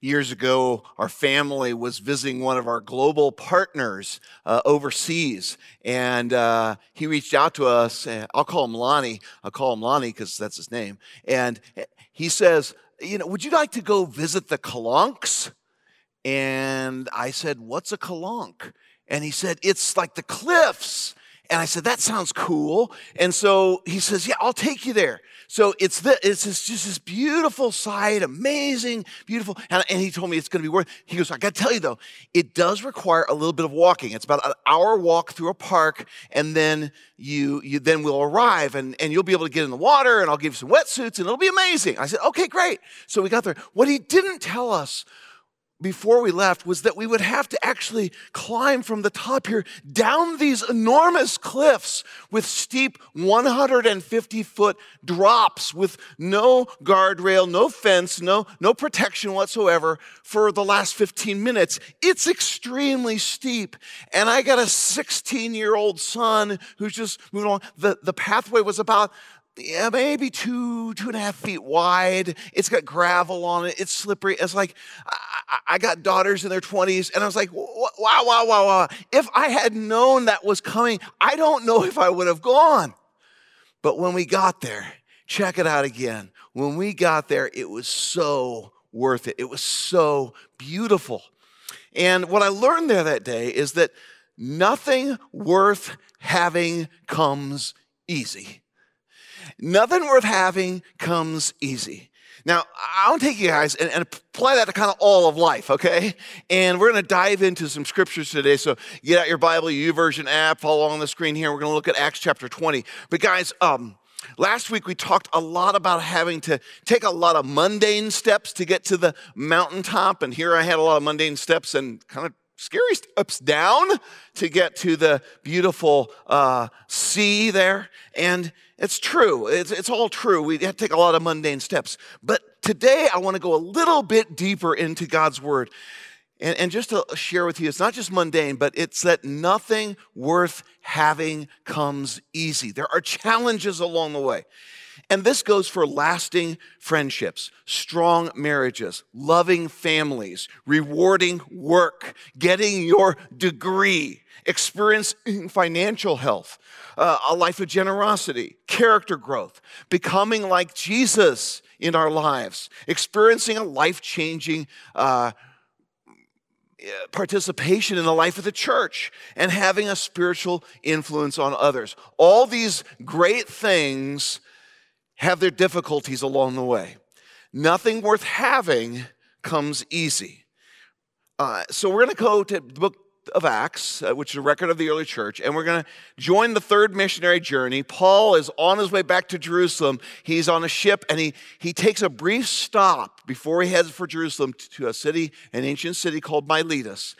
Years ago, our family was visiting one of our global partners uh, overseas, and uh, he reached out to us. I'll call him Lonnie. I'll call him Lonnie because that's his name. And he says, You know, would you like to go visit the Calanques? And I said, What's a Calanque? And he said, It's like the cliffs. And I said, That sounds cool. And so he says, Yeah, I'll take you there. So it's the, it's just, just this beautiful site, amazing, beautiful. And, and he told me it's going to be worth. He goes, I got to tell you though, it does require a little bit of walking. It's about an hour walk through a park, and then you you then will arrive, and and you'll be able to get in the water, and I'll give you some wetsuits, and it'll be amazing. I said, okay, great. So we got there. What he didn't tell us before we left was that we would have to actually climb from the top here down these enormous cliffs with steep 150 foot drops with no guardrail, no fence, no, no protection whatsoever for the last 15 minutes. It's extremely steep. And I got a 16 year old son who's just moving along. The, the pathway was about yeah, maybe two, two and a half feet wide. It's got gravel on it. It's slippery. It's like, I, I got daughters in their 20s, and I was like, wow, wow, wow, wow. If I had known that was coming, I don't know if I would have gone. But when we got there, check it out again. When we got there, it was so worth it. It was so beautiful. And what I learned there that day is that nothing worth having comes easy. Nothing worth having comes easy. Now, I want to take you guys and, and, apply that to kind of all of life, okay? And we're going to dive into some scriptures today. So get out your Bible, YouVersion app, follow on the screen here. We're going to look at Acts chapter 20. But guys, um, last week we talked a lot about having to take a lot of mundane steps to get to the mountaintop. And here I had a lot of mundane steps and kind of scary steps down to get to the beautiful uh, sea there. And it's true. It's, it's all true. We have to take a lot of mundane steps. But today I want to go a little bit deeper into God's word. And, and just to share with you, it's not just mundane, but it's that nothing worth having comes easy. There are challenges along the way. And this goes for lasting friendships, strong marriages, loving families, rewarding work, getting your degree, experiencing financial health, uh, a life of generosity, character growth, becoming like Jesus in our lives, experiencing a life changing uh, participation in the life of the church, and having a spiritual influence on others. All these great things have their difficulties along the way. Nothing worth having comes easy. Uh, so we're going to go to the book of Acts, uh, which is a record of the early church, and we're going to join the third missionary journey. Paul is on his way back to Jerusalem. He's on a ship and he, he takes a brief stop before he heads for Jerusalem to a city, an ancient city called Miletus.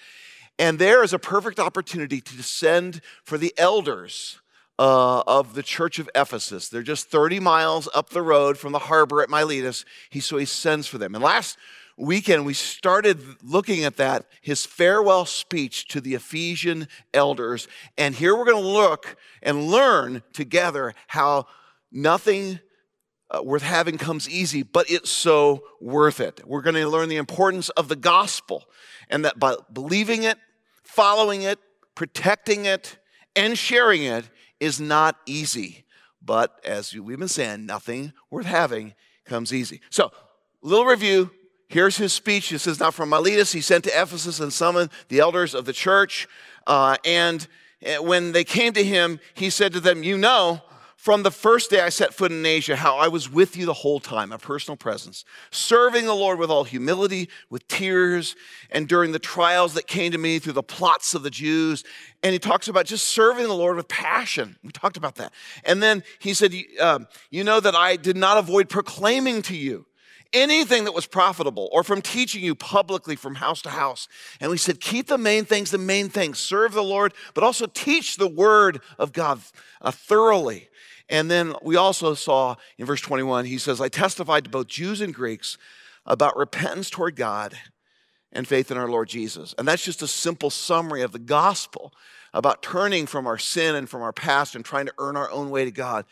And there is a perfect opportunity to descend for the elders uh, of the church of Ephesus. They're just 30 miles up the road from the harbor at Miletus. He, so he sends for them. And last weekend, we started looking at that, his farewell speech to the Ephesian elders. And here we're going to look and learn together how nothing uh, worth having comes easy, but it's so worth it. We're going to learn the importance of the gospel and that by believing it, following it, protecting it, and sharing it, is not easy. But as we've been saying, nothing worth having comes easy. So, little review. Here's his speech. This is not from Miletus. He sent to Ephesus and summoned the elders of the church. Uh, and eh, when they came to him, he said to them, You know, from the first day I set foot in Asia, how I was with you the whole time, a personal presence, serving the Lord with all humility, with tears, and during the trials that came to me through the plots of the Jews. And he talks about just serving the Lord with passion. We talked about that. And then he said, um, You know that I did not avoid proclaiming to you anything that was profitable or from teaching you publicly from house to house. And we said, keep the main things the main things. Serve the Lord, but also teach the word of God uh, thoroughly. And then we also saw in verse 21, he says, I testified to both Jews and Greeks about repentance toward God and faith in our Lord Jesus. And that's just a simple summary of the gospel about turning from our sin and from our past and trying to earn our own way to God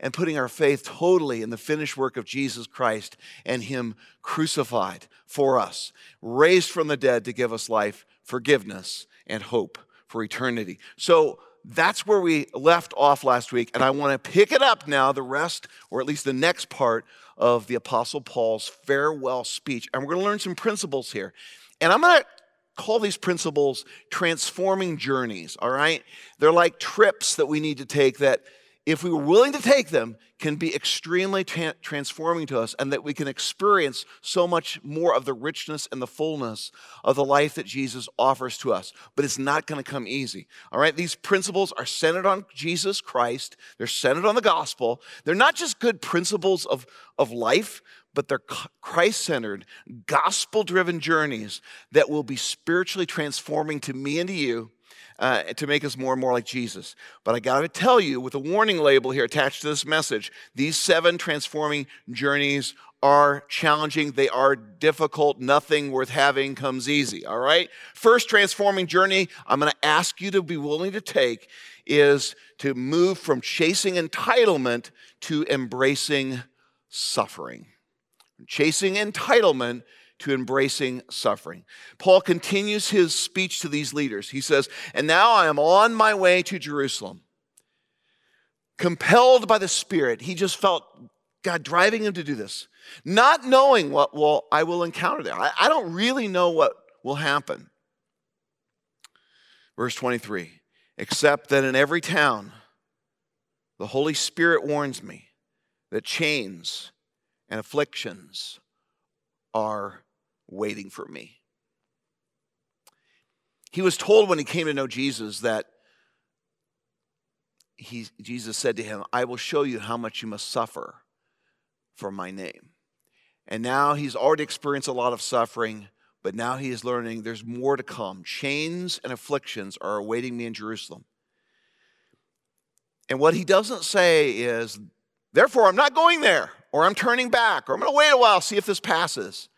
and putting our faith totally in the finished work of Jesus Christ and Him crucified for us, raised from the dead to give us life, forgiveness, and hope for eternity. So that's where we left off last week, and I want to pick it up now, the rest, or at least the next part of the Apostle Paul's farewell speech. And we're going to learn some principles here. And I'm going to call these principles transforming journeys, all right? They're like trips that we need to take that if we were willing to take them, can be extremely tra- transforming to us, and that we can experience so much more of the richness and the fullness of the life that Jesus offers to us. But it's not going to come easy. All right, these principles are centered on Jesus Christ, they're centered on the gospel. They're not just good principles of, of life, but they're Christ centered, gospel driven journeys that will be spiritually transforming to me and to you uh, to make us more and more like Jesus. But I got to tell you, with a warning label here attached to this message, these seven transforming journeys are challenging, they are difficult. Nothing worth having comes easy, all right? First transforming journey I'm going to ask you to be willing to take is to move from chasing entitlement to embracing suffering. Chasing entitlement to embracing suffering. Paul continues his speech to these leaders. He says, And now I am on my way to Jerusalem. Compelled by the Spirit, he just felt God driving him to do this, not knowing what will, I will encounter there. I, I don't really know what will happen. Verse 23 Except that in every town, the Holy Spirit warns me that chains and afflictions are waiting for me. He was told when he came to know Jesus that he, Jesus said to him, I will show you how much you must suffer for my name. And now he's already experienced a lot of suffering, but now he is learning there's more to come. Chains and afflictions are awaiting me in Jerusalem. And what he doesn't say is, therefore, I'm not going there, or I'm turning back, or I'm going to wait a while, see if this passes.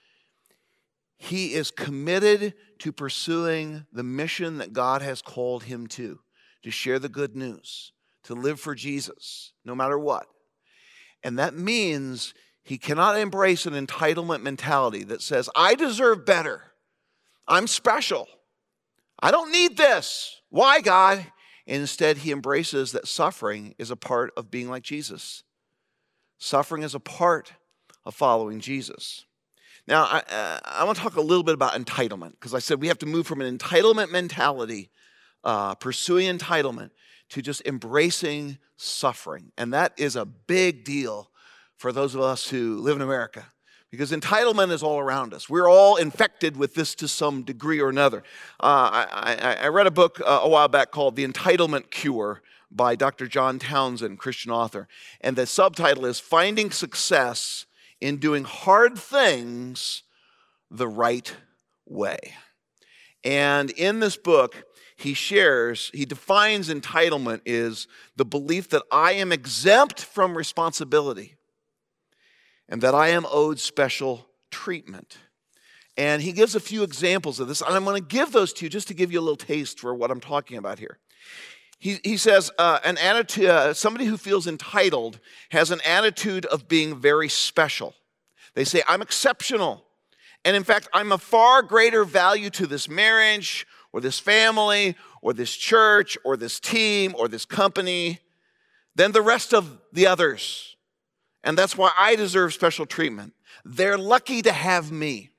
He is committed to pursuing the mission that God has called him to, to share the good news, to live for Jesus, no matter what. And that means he cannot embrace an entitlement mentality that says, I deserve better. I'm special. I don't need this. Why, God? instead, he embraces that suffering is a part of being like Jesus. Suffering is a part of following Jesus. Now, I, uh, I want to talk a little bit about entitlement because I said we have to move from an entitlement mentality, uh, pursuing entitlement, to just embracing suffering. And that is a big deal for those of us who live in America because entitlement is all around us. We're all infected with this to some degree or another. Uh, I, I, read a book uh, a while back called The Entitlement Cure by Dr. John Townsend, Christian author. And the subtitle is Finding Success in doing hard things the right way. And in this book, he shares, he defines entitlement is the belief that I am exempt from responsibility and that I am owed special treatment. And he gives a few examples of this, and I'm going to give those to you just to give you a little taste for what I'm talking about here. He, he says, uh, an attitude, uh, somebody who feels entitled has an attitude of being very special. They say, I'm exceptional. And in fact, I'm a far greater value to this marriage or this family or this church or this team or this company than the rest of the others. And that's why I deserve special treatment. They're lucky to have me.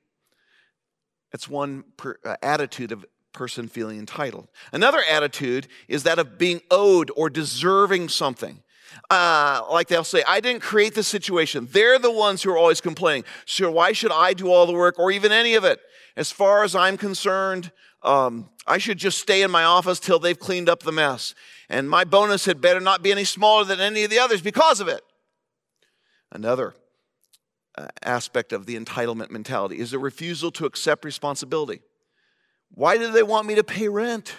That's one per, uh, attitude of person feeling entitled. Another attitude is that of being owed or deserving something. Uh, like they'll say, I didn't create the situation. They're the ones who are always complaining. So why should I do all the work or even any of it? As far as I'm concerned, um, I should just stay in my office till they've cleaned up the mess. And my bonus had better not be any smaller than any of the others because of it. Another uh, aspect of the entitlement mentality is a refusal to accept responsibility. Why do they want me to pay rent?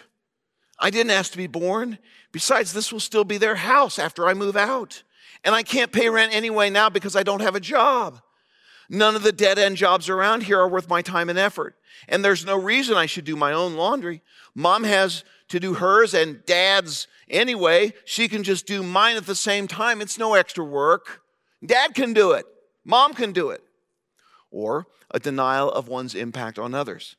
I didn't ask to be born. Besides, this will still be their house after I move out. And I can't pay rent anyway now because I don't have a job. None of the dead end jobs around here are worth my time and effort. And there's no reason I should do my own laundry. Mom has to do hers and dad's anyway. She can just do mine at the same time. It's no extra work. Dad can do it, mom can do it. Or a denial of one's impact on others.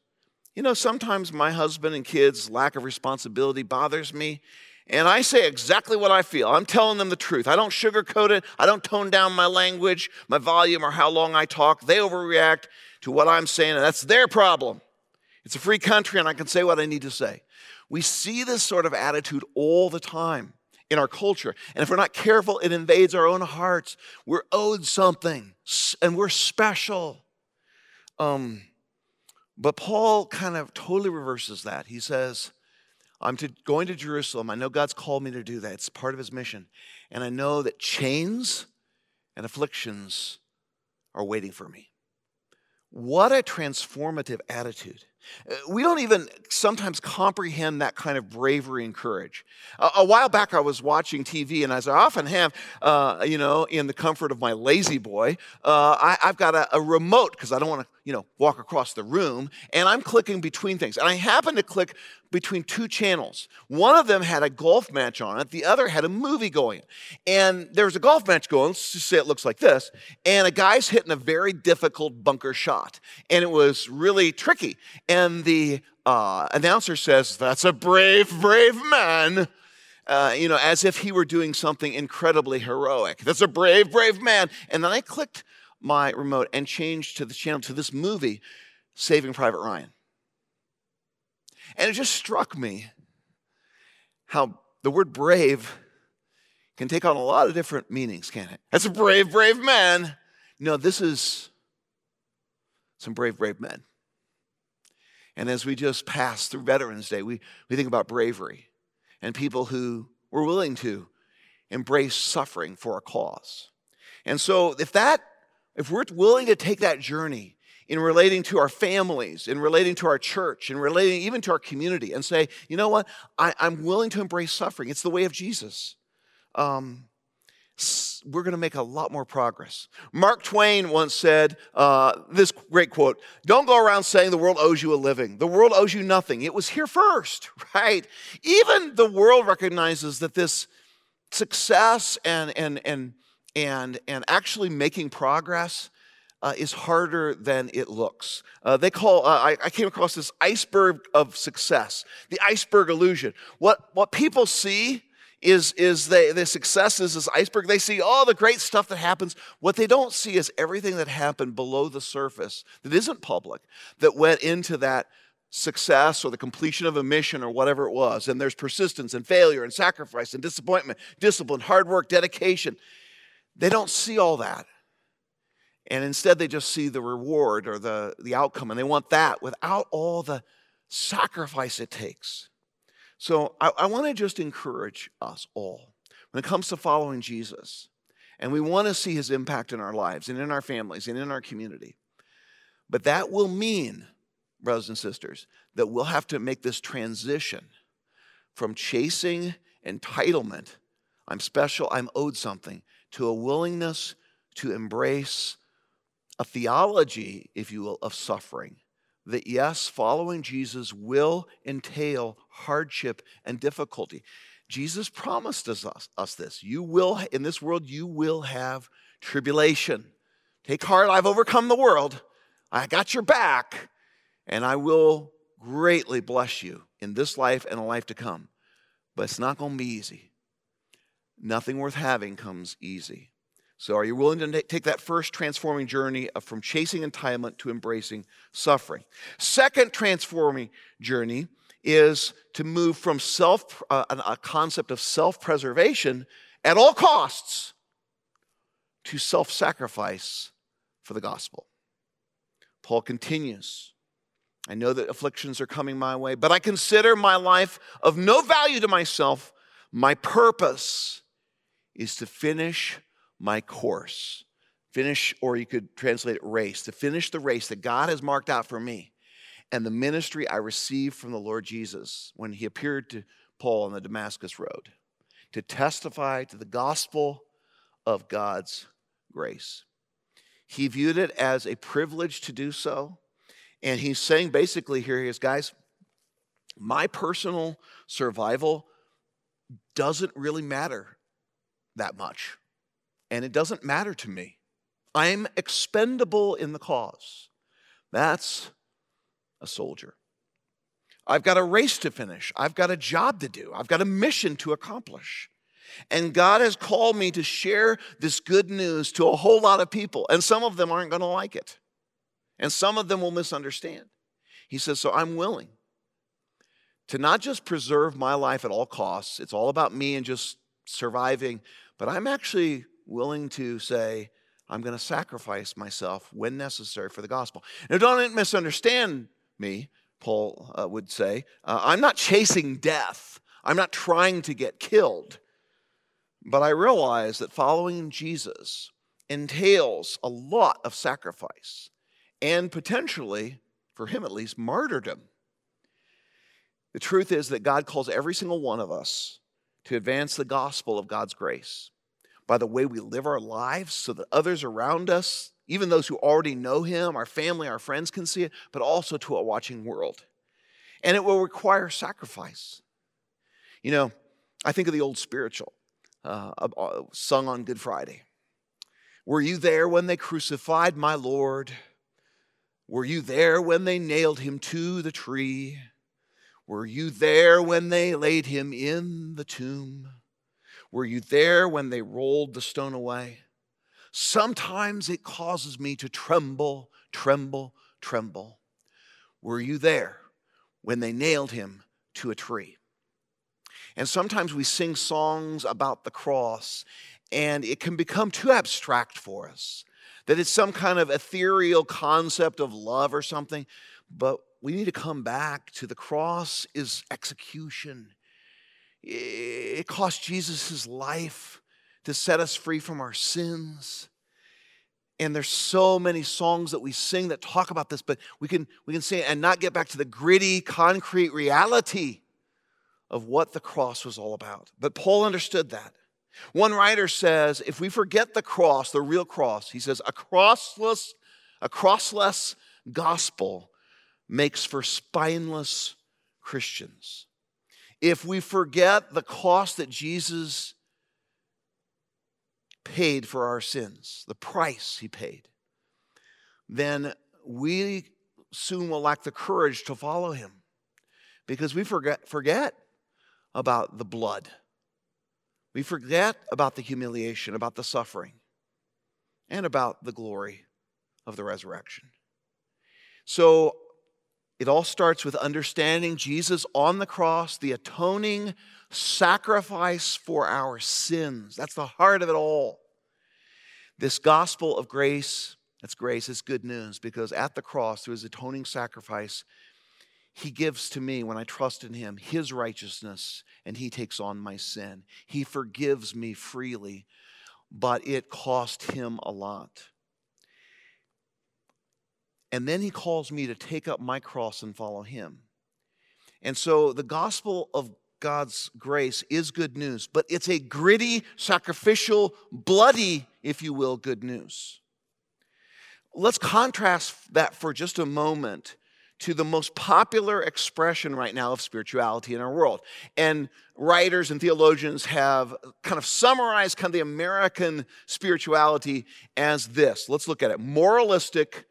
You know, sometimes my husband and kids' lack of responsibility bothers me, and I say exactly what I feel. I'm telling them the truth. I don't sugarcoat it. I don't tone down my language, my volume, or how long I talk. They overreact to what I'm saying, and that's their problem. It's a free country, and I can say what I need to say. We see this sort of attitude all the time in our culture. And if we're not careful, it invades our own hearts. We're owed something, and we're special. Um, but Paul kind of totally reverses that. He says, I'm to, going to Jerusalem. I know God's called me to do that. It's part of his mission. And I know that chains and afflictions are waiting for me. What a transformative attitude. Uh, we don't even sometimes comprehend that kind of bravery and courage. A, a while back, I was watching TV, and as I often have, uh, you know, in the comfort of my La-Z-Boy, uh, I, have got a, a remote because I don't want to, you know, walk across the room, and I'm clicking between things. And I happen to click between two channels. One of them had a golf match on it, the other had a movie going. And there was a golf match going, let's just say it looks like this, and a guy's hitting a very difficult bunker shot. And it was really tricky. And the uh, announcer says, That's a brave, brave man. Uh, you know, as if he were doing something incredibly heroic. That's a brave, brave man. And then I clicked my remote and changed to the channel to this movie, Saving Private Ryan. And it just struck me how the word brave can take on a lot of different meanings, can't it? That's a brave, brave man. No, this is some brave, brave men. And as we just pass through Veterans Day, we, we think about bravery and people who were willing to embrace suffering for a cause. And so if that, if we're willing to take that journey in relating to our families, in relating to our church, in relating even to our community, and say, you know what, I, am willing to embrace suffering. It's the way of Jesus. Um, we're going to make a lot more progress. Mark Twain once said uh, this great quote Don't go around saying the world owes you a living. The world owes you nothing. It was here first, right? Even the world recognizes that this success and, and, and, and, and actually making progress uh, is harder than it looks. Uh, they call, uh, I, I, came across this iceberg of success, the iceberg illusion. What, what people see is, is they, the success is this iceberg. They see all the great stuff that happens. What they don't see is everything that happened below the surface that isn't public, that went into that success or the completion of a mission or whatever it was. And there's persistence and failure and sacrifice and disappointment, discipline, hard work, dedication. They don't see all that. And instead, they just see the reward or the, the outcome, and they want that without all the sacrifice it takes. So I, I want to just encourage us all when it comes to following Jesus, and we want to see his impact in our lives and in our families and in our community. But that will mean, brothers and sisters, that we'll have to make this transition from chasing entitlement, I'm special, I'm owed something, to a willingness to embrace a theology, if you will, of suffering. That yes, following Jesus will entail hardship and difficulty. Jesus promised us, us this. You will, in this world, you will have tribulation. Take heart, I've overcome the world. I got your back, and I will greatly bless you in this life and a life to come. But it's not going to be easy. Nothing worth having comes easy. So, are you willing to take that first transforming journey from chasing entitlement to embracing suffering? Second transforming journey is to move from self, uh, a concept of self preservation at all costs to self sacrifice for the gospel. Paul continues I know that afflictions are coming my way, but I consider my life of no value to myself. My purpose is to finish my course. Finish, or you could translate it race, to finish the race that God has marked out for me and the ministry I received from the Lord Jesus when he appeared to Paul on the Damascus Road, to testify to the gospel of God's grace. He viewed it as a privilege to do so. And he's saying basically here, he is, guys, my personal survival doesn't really matter that much. And it doesn't matter to me. I'm expendable in the cause. That's a soldier. I've got a race to finish. I've got a job to do. I've got a mission to accomplish. And God has called me to share this good news to a whole lot of people. And some of them aren't going to like it. And some of them will misunderstand. He says, So I'm willing to not just preserve my life at all costs, it's all about me and just surviving, but I'm actually willing to say, I'm going to sacrifice myself when necessary for the gospel. Now, don't misunderstand me, Paul uh, would say. Uh, I'm not chasing death, I'm not trying to get killed. But I realize that following Jesus entails a lot of sacrifice and potentially, for him at least, martyrdom. The truth is that God calls every single one of us to advance the gospel of God's grace by the way we live our lives so that others around us, even those who already know Him, our family, our friends can see it, but also to a watching world. And it will require sacrifice. You know, I think of the old spiritual uh, uh, sung on Good Friday. Were you there when they crucified my Lord? Were you there when they nailed him to the tree? Were you there when they laid him in the tomb? Were you there when they rolled the stone away? Sometimes it causes me to tremble, tremble, tremble. Were you there when they nailed him to a tree? And sometimes we sing songs about the cross, and it can become too abstract for us, that it's some kind of ethereal concept of love or something. But we need to come back to the cross is execution. It cost Jesus his life to set us free from our sins. And there's so many songs that we sing that talk about this, but we can we can sing and not get back to the gritty, concrete reality of what the cross was all about. But Paul understood that. One writer says, if we forget the cross, the real cross, he says, a crossless, a crossless gospel makes for spineless Christians. If we forget the cost that Jesus paid for our sins, the price he paid, then we soon will lack the courage to follow him because we forget, forget about the blood. We forget about the humiliation, about the suffering, and about the glory of the resurrection. So it all starts with understanding Jesus on the cross, the atoning sacrifice for our sins. That's the heart of it all. This gospel of grace, that's grace, is good news because at the cross, through his atoning sacrifice, he gives to me, when I trust in Him, His righteousness, and He takes on my sin. He forgives me freely, but it cost Him a lot. And then He calls me to take up my cross and follow Him. And so the gospel of God's grace is good news, but it's a gritty, sacrificial, bloody, if you will, good news. Let's contrast that for just a moment to the most popular expression right now of spirituality in our world. And writers and theologians have kind of summarized kind of the American spirituality as this. Let's look at it. Moralistic,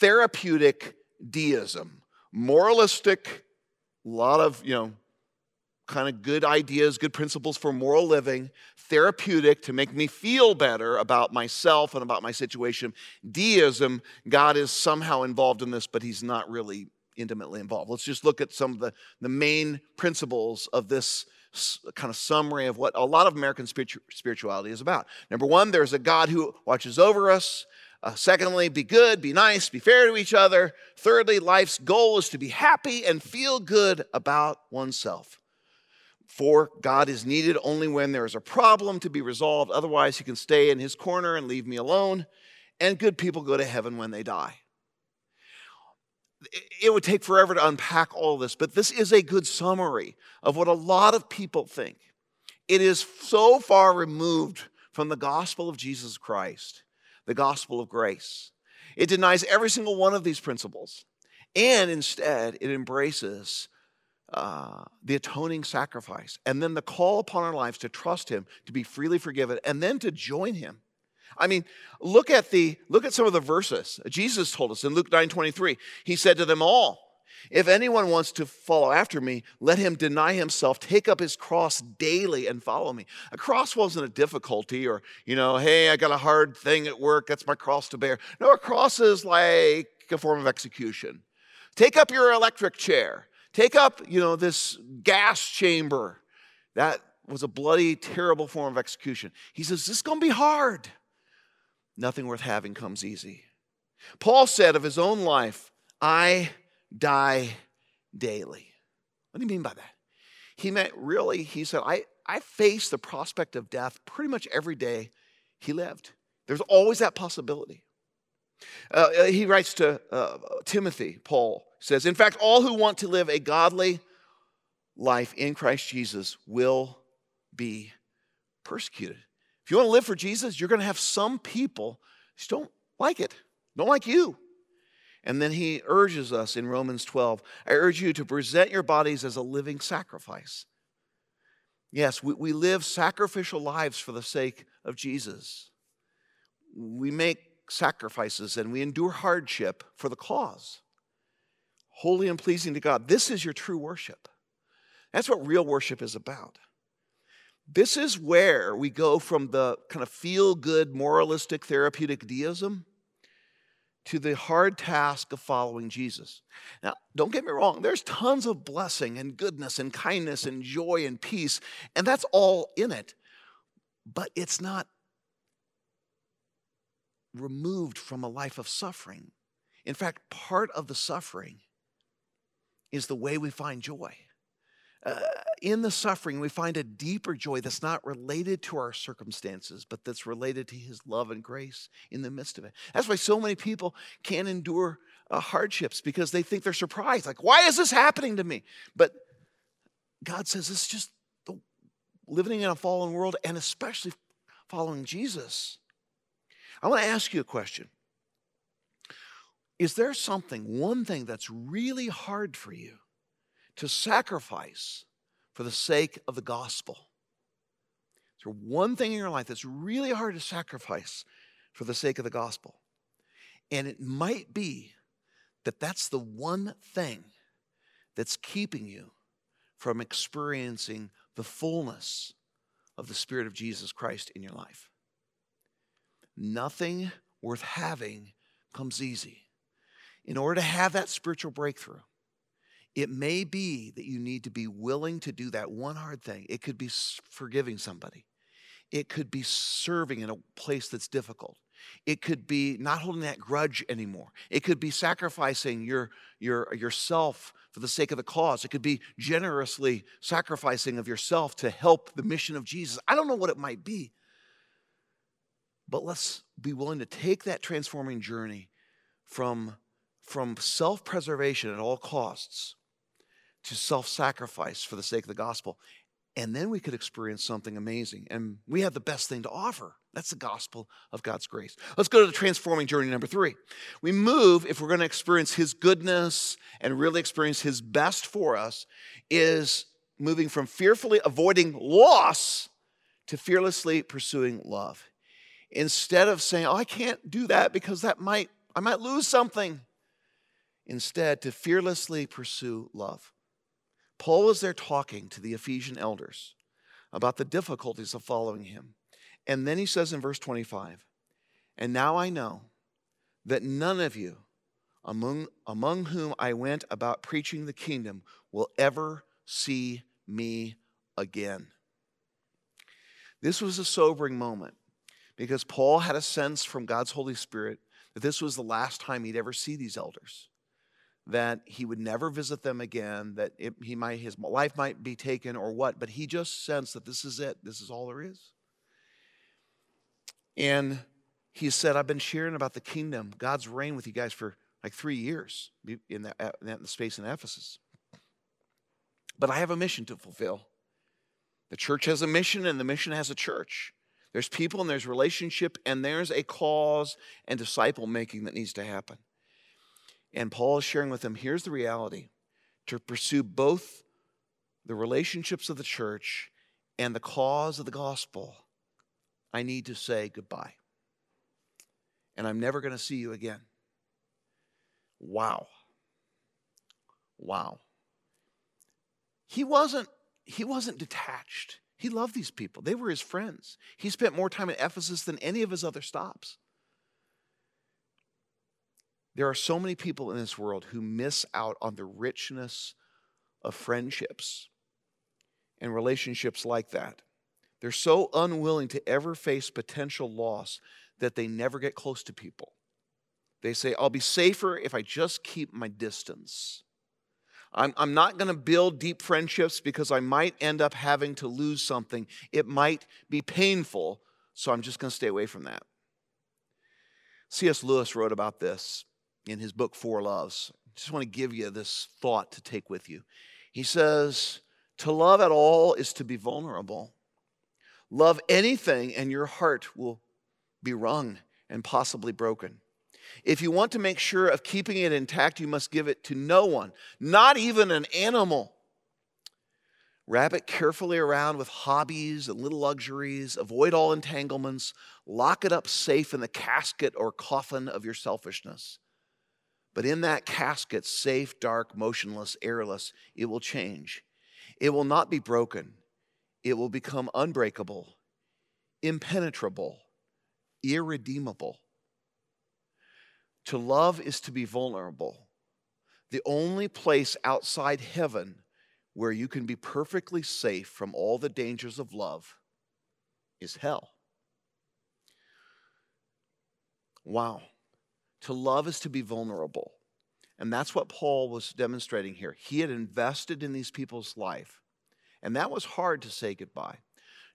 therapeutic deism. Moralistic, a lot of, you know, kind of good ideas, good principles for moral living, therapeutic to make me feel better about myself and about my situation. Deism, God is somehow involved in this, but he's not really intimately involved. Let's just look at some of the, the main principles of this kind of summary of what a lot of American spirituality is about. Number one, there's a God who watches over us. Uh, secondly, be good, be nice, be fair to each other. Thirdly, life's goal is to be happy and feel good about oneself. For God is needed only when there is a problem to be resolved. Otherwise, he can stay in his corner and leave me alone. And good people go to heaven when they die. It would take forever to unpack all this, but this is a good summary of what a lot of people think. It is so far removed from the gospel of Jesus Christ the gospel of grace. It denies every single one of these principles. And instead, it embraces uh, the atoning sacrifice and then the call upon our lives to trust him to be freely forgiven and then to join him i mean look at the look at some of the verses jesus told us in luke 9 23 he said to them all if anyone wants to follow after me, let him deny himself, take up his cross daily, and follow me. A cross wasn't a difficulty or, you know, hey, I got a hard thing at work, that's my cross to bear. No, a cross is like a form of execution. Take up your electric chair, take up, you know, this gas chamber. That was a bloody, terrible form of execution. He says, This is going to be hard. Nothing worth having comes easy. Paul said of his own life, I die daily. What do you mean by that? He meant really, he said, I, I face the prospect of death pretty much every day he lived. There's always that possibility. Uh, uh, he writes to uh, Timothy, Paul says, In fact, all who want to live a godly life in Christ Jesus will be persecuted. If you want to live for Jesus, you're going to have some people who don't like it, don't like you. And then he urges us in Romans 12 I urge you to present your bodies as a living sacrifice. Yes, we, we live sacrificial lives for the sake of Jesus. We make sacrifices and we endure hardship for the cause. Holy and pleasing to God. This is your true worship. That's what real worship is about. This is where we go from the kind of feel good, moralistic, therapeutic deism to the hard task of following Jesus. Now, don't get me wrong, there's tons of blessing and goodness and kindness and joy and peace, and that's all in it. But it's not removed from a life of suffering. In fact, part of the suffering is the way we find joy uh, in the suffering, we find a deeper joy that's not related to our circumstances, but that's related to His love and grace in the midst of it. That's why so many people can't endure uh, hardships because they think they're surprised. Like, why is this happening to me? But God says it's just the, living in a fallen world and especially following Jesus. I want to ask you a question. Is there something, one thing that's really hard for you? To sacrifice for the sake of the gospel. Is there one thing in your life that's really hard to sacrifice for the sake of the gospel? And it might be that that's the one thing that's keeping you from experiencing the fullness of the Spirit of Jesus Christ in your life. Nothing worth having comes easy. In order to have that spiritual breakthrough, it may be that you need to be willing to do that one hard thing. It could be forgiving somebody, it could be serving in a place that's difficult. It could be not holding that grudge anymore. It could be sacrificing your, your, yourself for the sake of the cause. It could be generously sacrificing of yourself to help the mission of Jesus. I don't know what it might be. But let's be willing to take that transforming journey from, from self preservation at all costs to self sacrifice for the sake of the gospel. And then we could experience something amazing. And we have the best thing to offer. That's the gospel of God's grace. Let's go to the transforming journey number three. We move, if we're going to experience His goodness and really experience His best for us, is moving from fearfully avoiding loss to fearlessly pursuing love. Instead of saying, oh, I can't do that because that might, I might lose something. Instead, to fearlessly pursue love. Paul is there talking to the Ephesian elders about the difficulties of following him. And then he says in verse 25, And now I know that none of you among, among whom I went about preaching the kingdom will ever see me again. This was a sobering moment because Paul had a sense from God's Holy Spirit that this was the last time he'd ever see these elders that he would never visit them again, that it, he might, his life might be taken or what, but he just sensed that this is it, this is all there is. And he said, I've been sharing about the kingdom, God's reign with you guys for like three years in, that, in the space in Ephesus. But I have a mission to fulfill. The church has a mission, and the mission has a church. There's people and there's relationship, and there's a cause and disciple making that needs to happen. And Paul is sharing with them here's the reality to pursue both the relationships of the church and the cause of the gospel, I need to say goodbye. And I'm never going to see you again. Wow. Wow. He wasn't he wasn't detached. He loved these people. They were his friends. He spent more time in Ephesus than any of his other stops. There are so many people in this world who miss out on the richness of friendships and relationships like that. They're so unwilling to ever face potential loss that they never get close to people. They say, I'll be safer if I just keep my distance. I'm, I'm not going to build deep friendships because I might end up having to lose something. It might be painful, so I'm just going to stay away from that. C.S. Lewis wrote about this in his book, Four Loves. Just want to give you this thought to take with you. He says, To love at all is to be vulnerable. Love anything, and your heart will be wrung and possibly broken. If you want to make sure of keeping it intact, you must give it to no one, not even an animal. Wrap it carefully around with hobbies and little luxuries. Avoid all entanglements. Lock it up safe in the casket or coffin of your selfishness. But in that casket, safe, dark, motionless, airless, it will change. It will not be broken. It will become unbreakable, impenetrable, irredeemable. To love is to be vulnerable. The only place outside heaven where you can be perfectly safe from all the dangers of love is hell. Wow. To love is to be vulnerable. And that's what Paul was demonstrating here. He had invested in these people's life, and that was hard to say goodbye.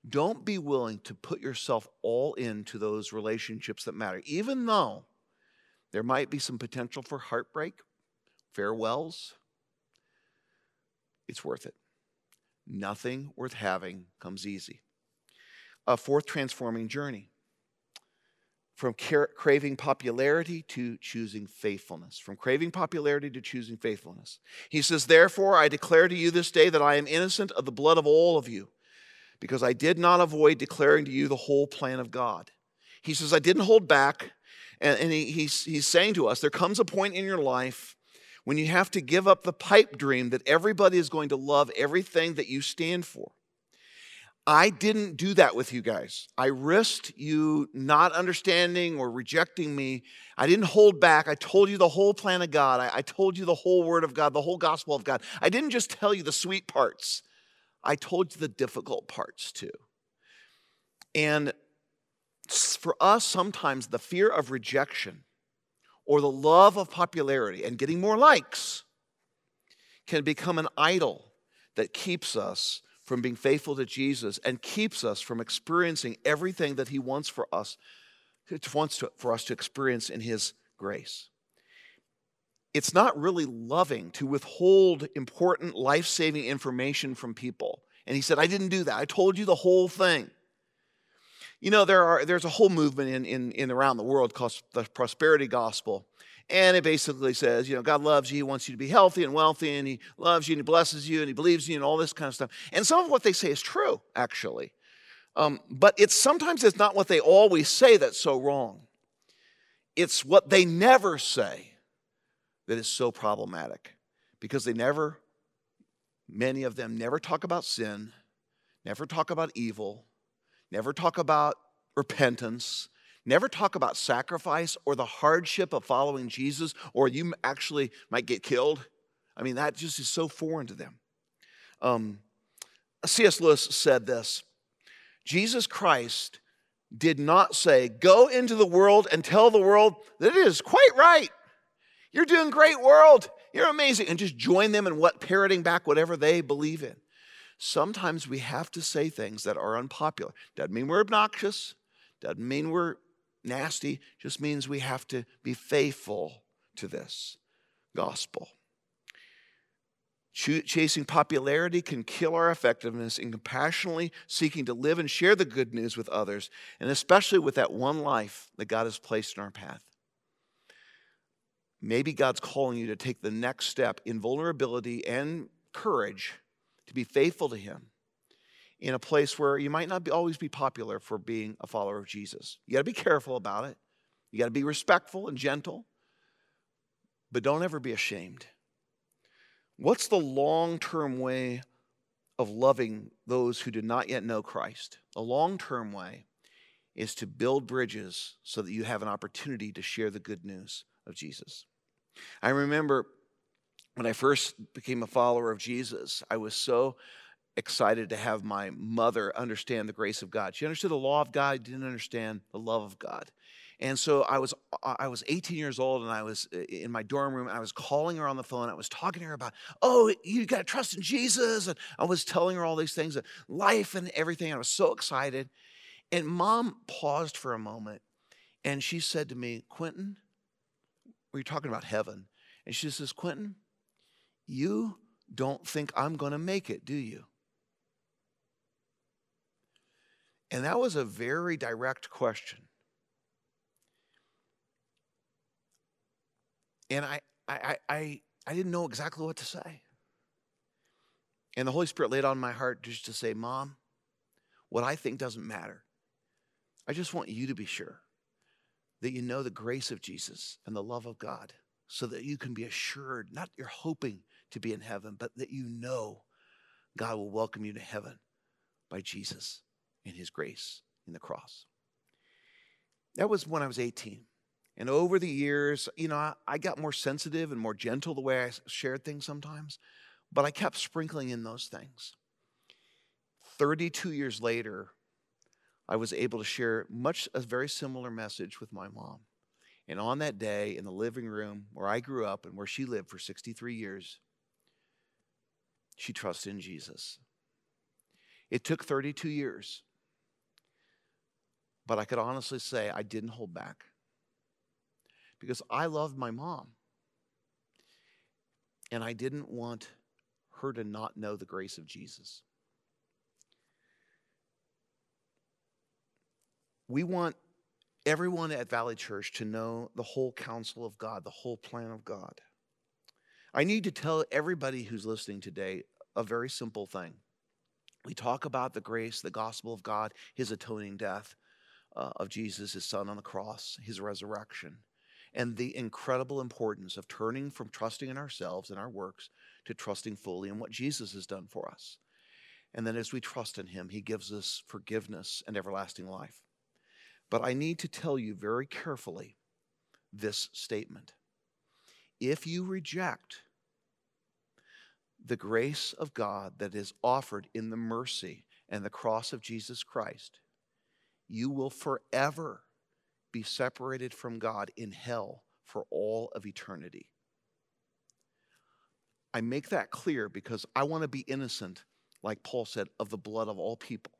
Don't be willing to put yourself all into those relationships that matter, even though there might be some potential for heartbreak, farewells. It's worth it. Nothing worth having comes easy. A fourth transforming journey from craving popularity to choosing faithfulness. From craving popularity to choosing faithfulness. He says, Therefore, I declare to you this day that I am innocent of the blood of all of you, because I did not avoid declaring to you the whole plan of God. He says, I didn't hold back. And, and he, he's, he's saying to us, there comes a point in your life when you have to give up the pipe dream that everybody is going to love everything that you stand for. I didn't do that with you guys. I risked you not understanding or rejecting me. I didn't hold back. I told you the whole plan of God. I, I, told you the whole word of God, the whole gospel of God. I didn't just tell you the sweet parts, I told you the difficult parts too. And for us, sometimes the fear of rejection or the love of popularity and getting more likes can become an idol that keeps us from being faithful to Jesus and keeps us from experiencing everything that He wants for us, wants to, for us to experience in His grace. It's not really loving to withhold important life saving information from people. And he said, I didn't do that. I told you the whole thing. You know, there are, there's a whole movement in, in, in around the world called the prosperity gospel. And it basically says, you know, God loves you, He wants you to be healthy and wealthy, and He loves you and He blesses you and He believes you and all this kind of stuff. And some of what they say is true, actually. Um, but it's sometimes it's not what they always say that's so wrong. It's what they never say that is so problematic. Because they never, many of them never talk about sin, never talk about evil, never talk about repentance, never talk about sacrifice or the hardship of following Jesus, or you actually might get killed. I mean, that just is so foreign to them. Um, C.S. Lewis said this Jesus Christ did not say, Go into the world and tell the world that it is quite right. You're doing great, world. You're amazing. And just join them in what parroting back whatever they believe in. Sometimes we have to say things that are unpopular. Doesn't mean we're obnoxious, doesn't mean we're nasty, just means we have to be faithful to this gospel. Ch- chasing popularity can kill our effectiveness in compassionately seeking to live and share the good news with others, and especially with that one life that God has placed in our path. Maybe God's calling you to take the next step in vulnerability and courage to be faithful to Him in a place where you might not be, always be popular for being a follower of Jesus. You got to be careful about it. You got to be respectful and gentle, but don't ever be ashamed. What's the long term way of loving those who do not yet know Christ? The long term way is to build bridges so that you have an opportunity to share the good news of Jesus. I remember when I first became a follower of Jesus, I was so excited to have my mother understand the grace of God. She understood the law of God, didn't understand the love of God. And so I was I was 18 years old and I was uh, in my dorm room and I was calling her on the phone. I was talking to her about, "Oh, you got to trust in Jesus." And I was telling her all these things, life and everything. I was so excited. And mom paused for a moment and she said to me, "Quentin, we are talking about heaven." And she says, "Quentin, you don't think I'm going to make it, do you?" And that was a very direct question. And I, I, I, I didn't know exactly what to say. And the Holy Spirit laid on my heart just to say, Mom, what I think doesn't matter. I just want you to be sure that you know the grace of Jesus and the love of God so that you can be assured, not you're hoping to be in heaven, but that you know God will welcome you to heaven by Jesus and his grace in the cross. That was when I was 18. And over the years, you know, I, I, got more sensitive and more gentle the way I shared things sometimes, but I kept sprinkling in those things. 32 years later, I was able to share much a very similar message with my mom. And on that day in the living room where I grew up and where she lived for 63 years, she trusted in Jesus. It took 32 years, but I could honestly say I didn't hold back because I loved my mom. And I didn't want her to not know the grace of Jesus. We want everyone at Valley Church to know the whole counsel of God, the whole plan of God. I need to tell everybody who's listening today a very simple thing. We talk about the grace, the gospel of God, his atoning death uh, of Jesus, his son on the cross, his resurrection and the incredible importance of turning from trusting in ourselves and our works to trusting fully in what Jesus has done for us. And then as we trust in Him, He gives us forgiveness and everlasting life. But I need to tell you very carefully this statement. If you reject the grace of God that is offered in the mercy and the cross of Jesus Christ, you will forever be separated from God in hell for all of eternity. I make that clear because I want to be innocent, like Paul said, of the blood of all people.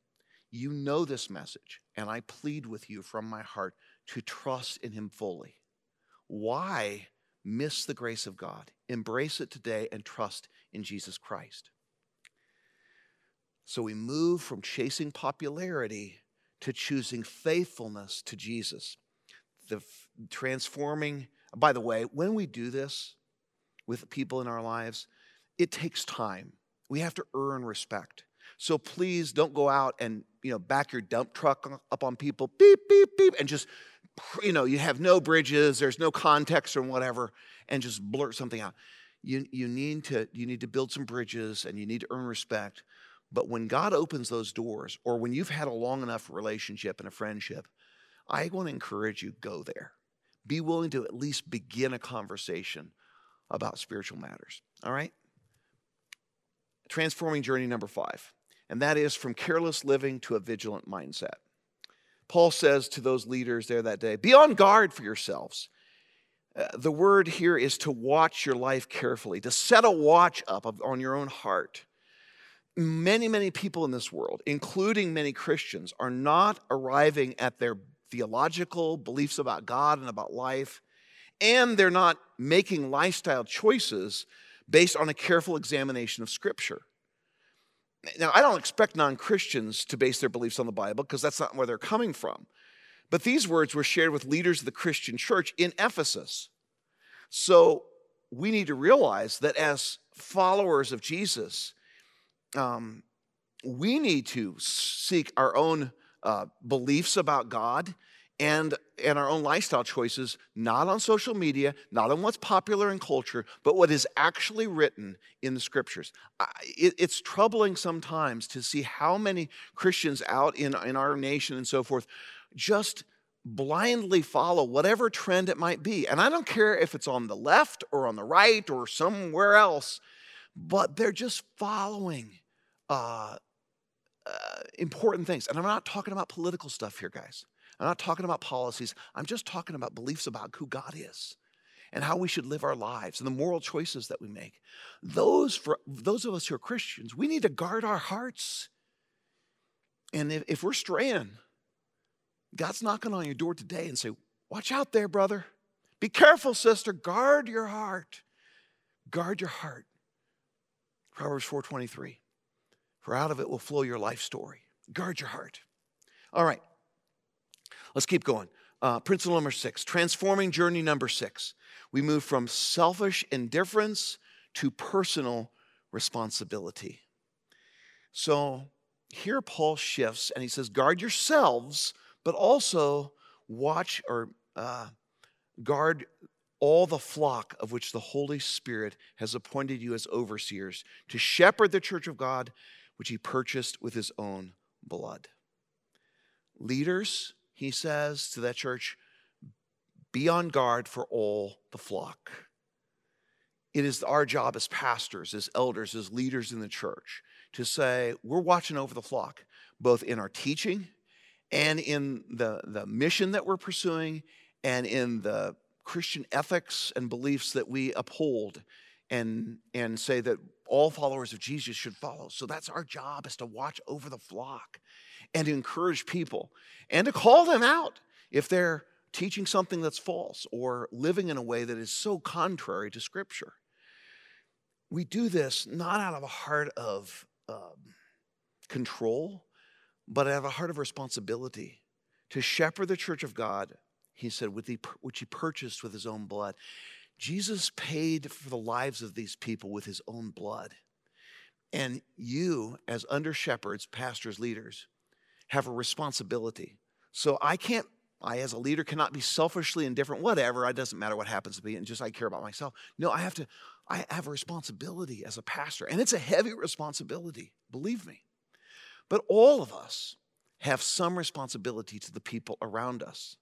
You know this message, and I plead with you from my heart to trust in Him fully. Why miss the grace of God? Embrace it today and trust in Jesus Christ. So we move from chasing popularity to choosing faithfulness to Jesus. The transforming, by the way, when we do this with people in our lives, it takes time. We have to earn respect. So please don't go out and, you know, back your dump truck up on people, beep, beep, beep, and just, you know, you have no bridges, there's no context or whatever, and just blurt something out. You, you, need to, you need to build some bridges and you need to earn respect. But when God opens those doors, or when you've had a long enough relationship and a friendship, I want to encourage you go there. Be willing to at least begin a conversation about spiritual matters. All right? Transforming journey number five, and that is from careless living to a vigilant mindset. Paul says to those leaders there that day, Be on guard for yourselves. Uh, the word here is to watch your life carefully, to set a watch up on your own heart many, many people in this world, including many Christians, are not arriving at their theological beliefs about God and about life, and they're not making lifestyle choices based on a careful examination of Scripture. Now, I don't expect non Christians to base their beliefs on the Bible because that's not where they're coming from. But these words were shared with leaders of the Christian church in Ephesus. So we need to realize that as followers of Jesus, um, we need to seek our own uh, beliefs about God and, and our own lifestyle choices, not on social media, not on what's popular in culture, but what is actually written in the scriptures. I, it, it's troubling sometimes to see how many Christians out in, in our nation and so forth just blindly follow whatever trend it might be. And I don't care if it's on the left or on the right or somewhere else, but they're just following uh, uh, important things. And I'm not talking about political stuff here, guys. I'm not talking about policies. I'm just talking about beliefs about who God is and how we should live our lives and the moral choices that we make. Those, for those of us who are Christians, we need to guard our hearts. And if, if we're straying, God's knocking on your door today and say, Watch out there, brother. Be careful, sister. Guard your heart. Guard your heart. Proverbs 4:23. For out of it will flow your life story. Guard your heart. All right. Let's keep going. Uh, principle number six, transforming journey number six. We move from selfish indifference to personal responsibility. So here Paul shifts and he says, guard yourselves, but also watch or uh, guard all the flock of which the Holy Spirit has appointed you as overseers to shepherd the church of God, which he purchased with his own blood. Leaders, he says to that church, be on guard for all the flock. It is our job as pastors, as elders, as leaders in the church to say, we're watching over the flock, both in our teaching and in the, the mission that we're pursuing and in the Christian ethics and beliefs that we uphold and, and say that all followers of Jesus should follow. So that's our job is to watch over the flock and to encourage people and to call them out if they're teaching something that's false or living in a way that is so contrary to Scripture. We do this not out of a heart of um, control, but out of a heart of responsibility to shepherd the church of God, he said, which he purchased with his own blood. Jesus paid for the lives of these people with his own blood. And you, as under shepherds, pastors, leaders, have a responsibility. So I can't, I as a leader cannot be selfishly indifferent, whatever, it doesn't matter what happens to me, and just I care about myself. No, I have to, I have a responsibility as a pastor, and it's a heavy responsibility, believe me. But all of us have some responsibility to the people around us,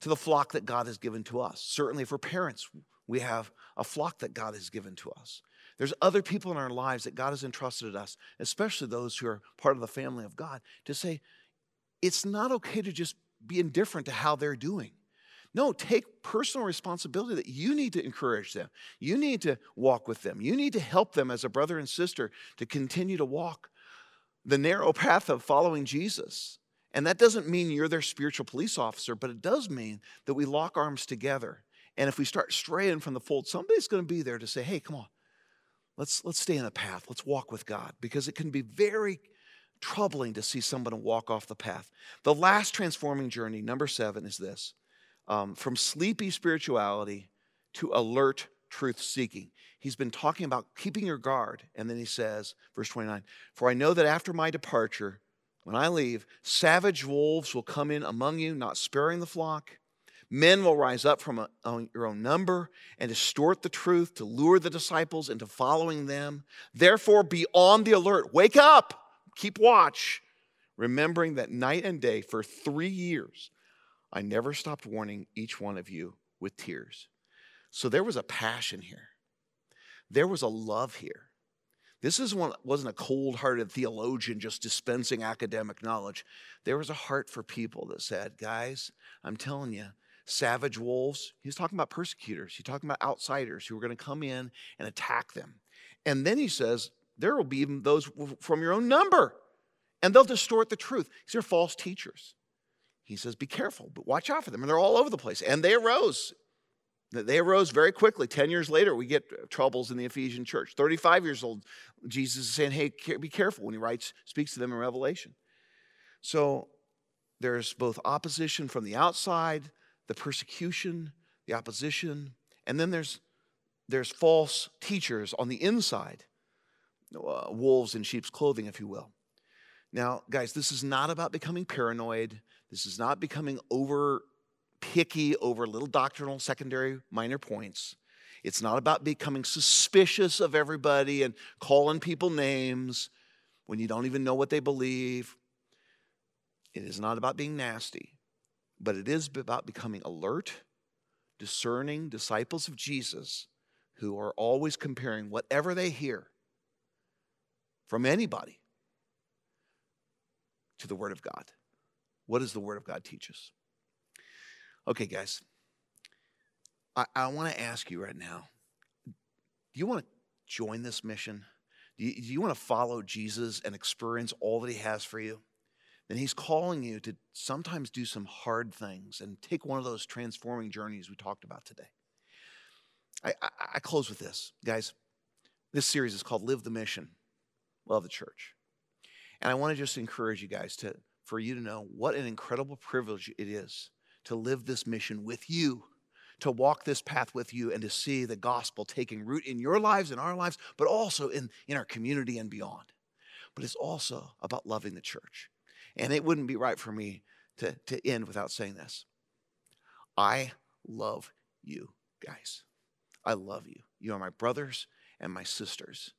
to the flock that God has given to us. Certainly, for parents, we have a flock that God has given to us. There's other people in our lives that God has entrusted us, especially those who are part of the family of God, to say, it's not okay to just be indifferent to how they're doing. No, take personal responsibility that you need to encourage them. You need to walk with them. You need to help them as a brother and sister to continue to walk the narrow path of following Jesus. And that doesn't mean you're their spiritual police officer, but it does mean that we lock arms together. And if we start straying from the fold, somebody's going to be there to say, hey, come on, let's, let's stay in the path. Let's walk with God. Because it can be very troubling to see someone walk off the path. The last transforming journey, number seven, is this um, from sleepy spirituality to alert truth seeking. He's been talking about keeping your guard. And then he says, verse 29 For I know that after my departure, when I leave, savage wolves will come in among you, not sparing the flock. Men will rise up from a, your own number and distort the truth to lure the disciples into following them. Therefore, be on the alert. Wake up keep watch, remembering that night and day for three years, I never stopped warning each one of you with tears. So there was a passion here, there was a love here. This is one, wasn't a cold hearted theologian just dispensing academic knowledge. There was a heart for people that said, Guys, I'm telling you, savage wolves, he's talking about persecutors, he's talking about outsiders who are going to come in and attack them. And then he says, there will be even those from your own number, and they'll distort the truth. These are false teachers. He says, Be careful, but watch out for them. And they're all over the place. And they arose They arose very quickly. 10 years later, we get uh, troubles in the Ephesian church. 35 years old, Jesus is saying, hey, be careful when he writes, speaks to them in Revelation. So there's both opposition from the outside, the persecution, the opposition, and then there's there's false teachers on the inside, uh, wolves in sheep's clothing, if you will. Now, guys, this is not about becoming paranoid. This is not becoming over picky over little doctrinal, secondary, minor points. It's not about becoming suspicious of everybody and calling people names when you don't even know what they believe. It is not about being nasty, but it is about becoming alert, discerning disciples of Jesus who are always comparing whatever they hear from anybody to the Word of God. What does the Word of God teach us? Okay, guys, I, I want to ask you right now do you want to join this mission? Do you, do you want to follow Jesus and experience all that He has for you? Then He's calling you to sometimes do some hard things and take one of those transforming journeys we talked about today. I, I, I close with this, guys. This series is called Live the Mission, Love the Church. And I want to just encourage you guys to, for you to know what an incredible privilege it is to live this mission with you, to walk this path with you, and to see the gospel taking root in your lives, in our lives, but also in, in our community and beyond. But it's also about loving the church. And it wouldn't be right for me to, to end without saying this. I love you guys. I love you. You are my brothers and my sisters.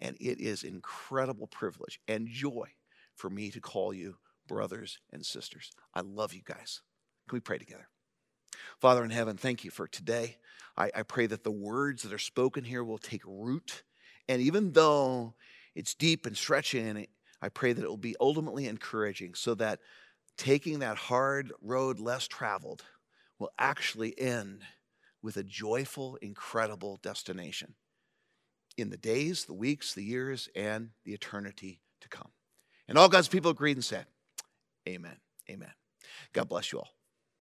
And it is incredible privilege and joy for me to call you brothers and sisters. I love you guys. Can we pray together? Father in heaven, thank you for today. I, I pray that the words that are spoken here will take root. And even though it's deep and stretching, I pray that it will be ultimately encouraging so that taking that hard road less traveled will actually end with a joyful, incredible destination in the days, the weeks, the years, and the eternity to come. And all God's people agreed and said, Amen. Amen. God bless you all.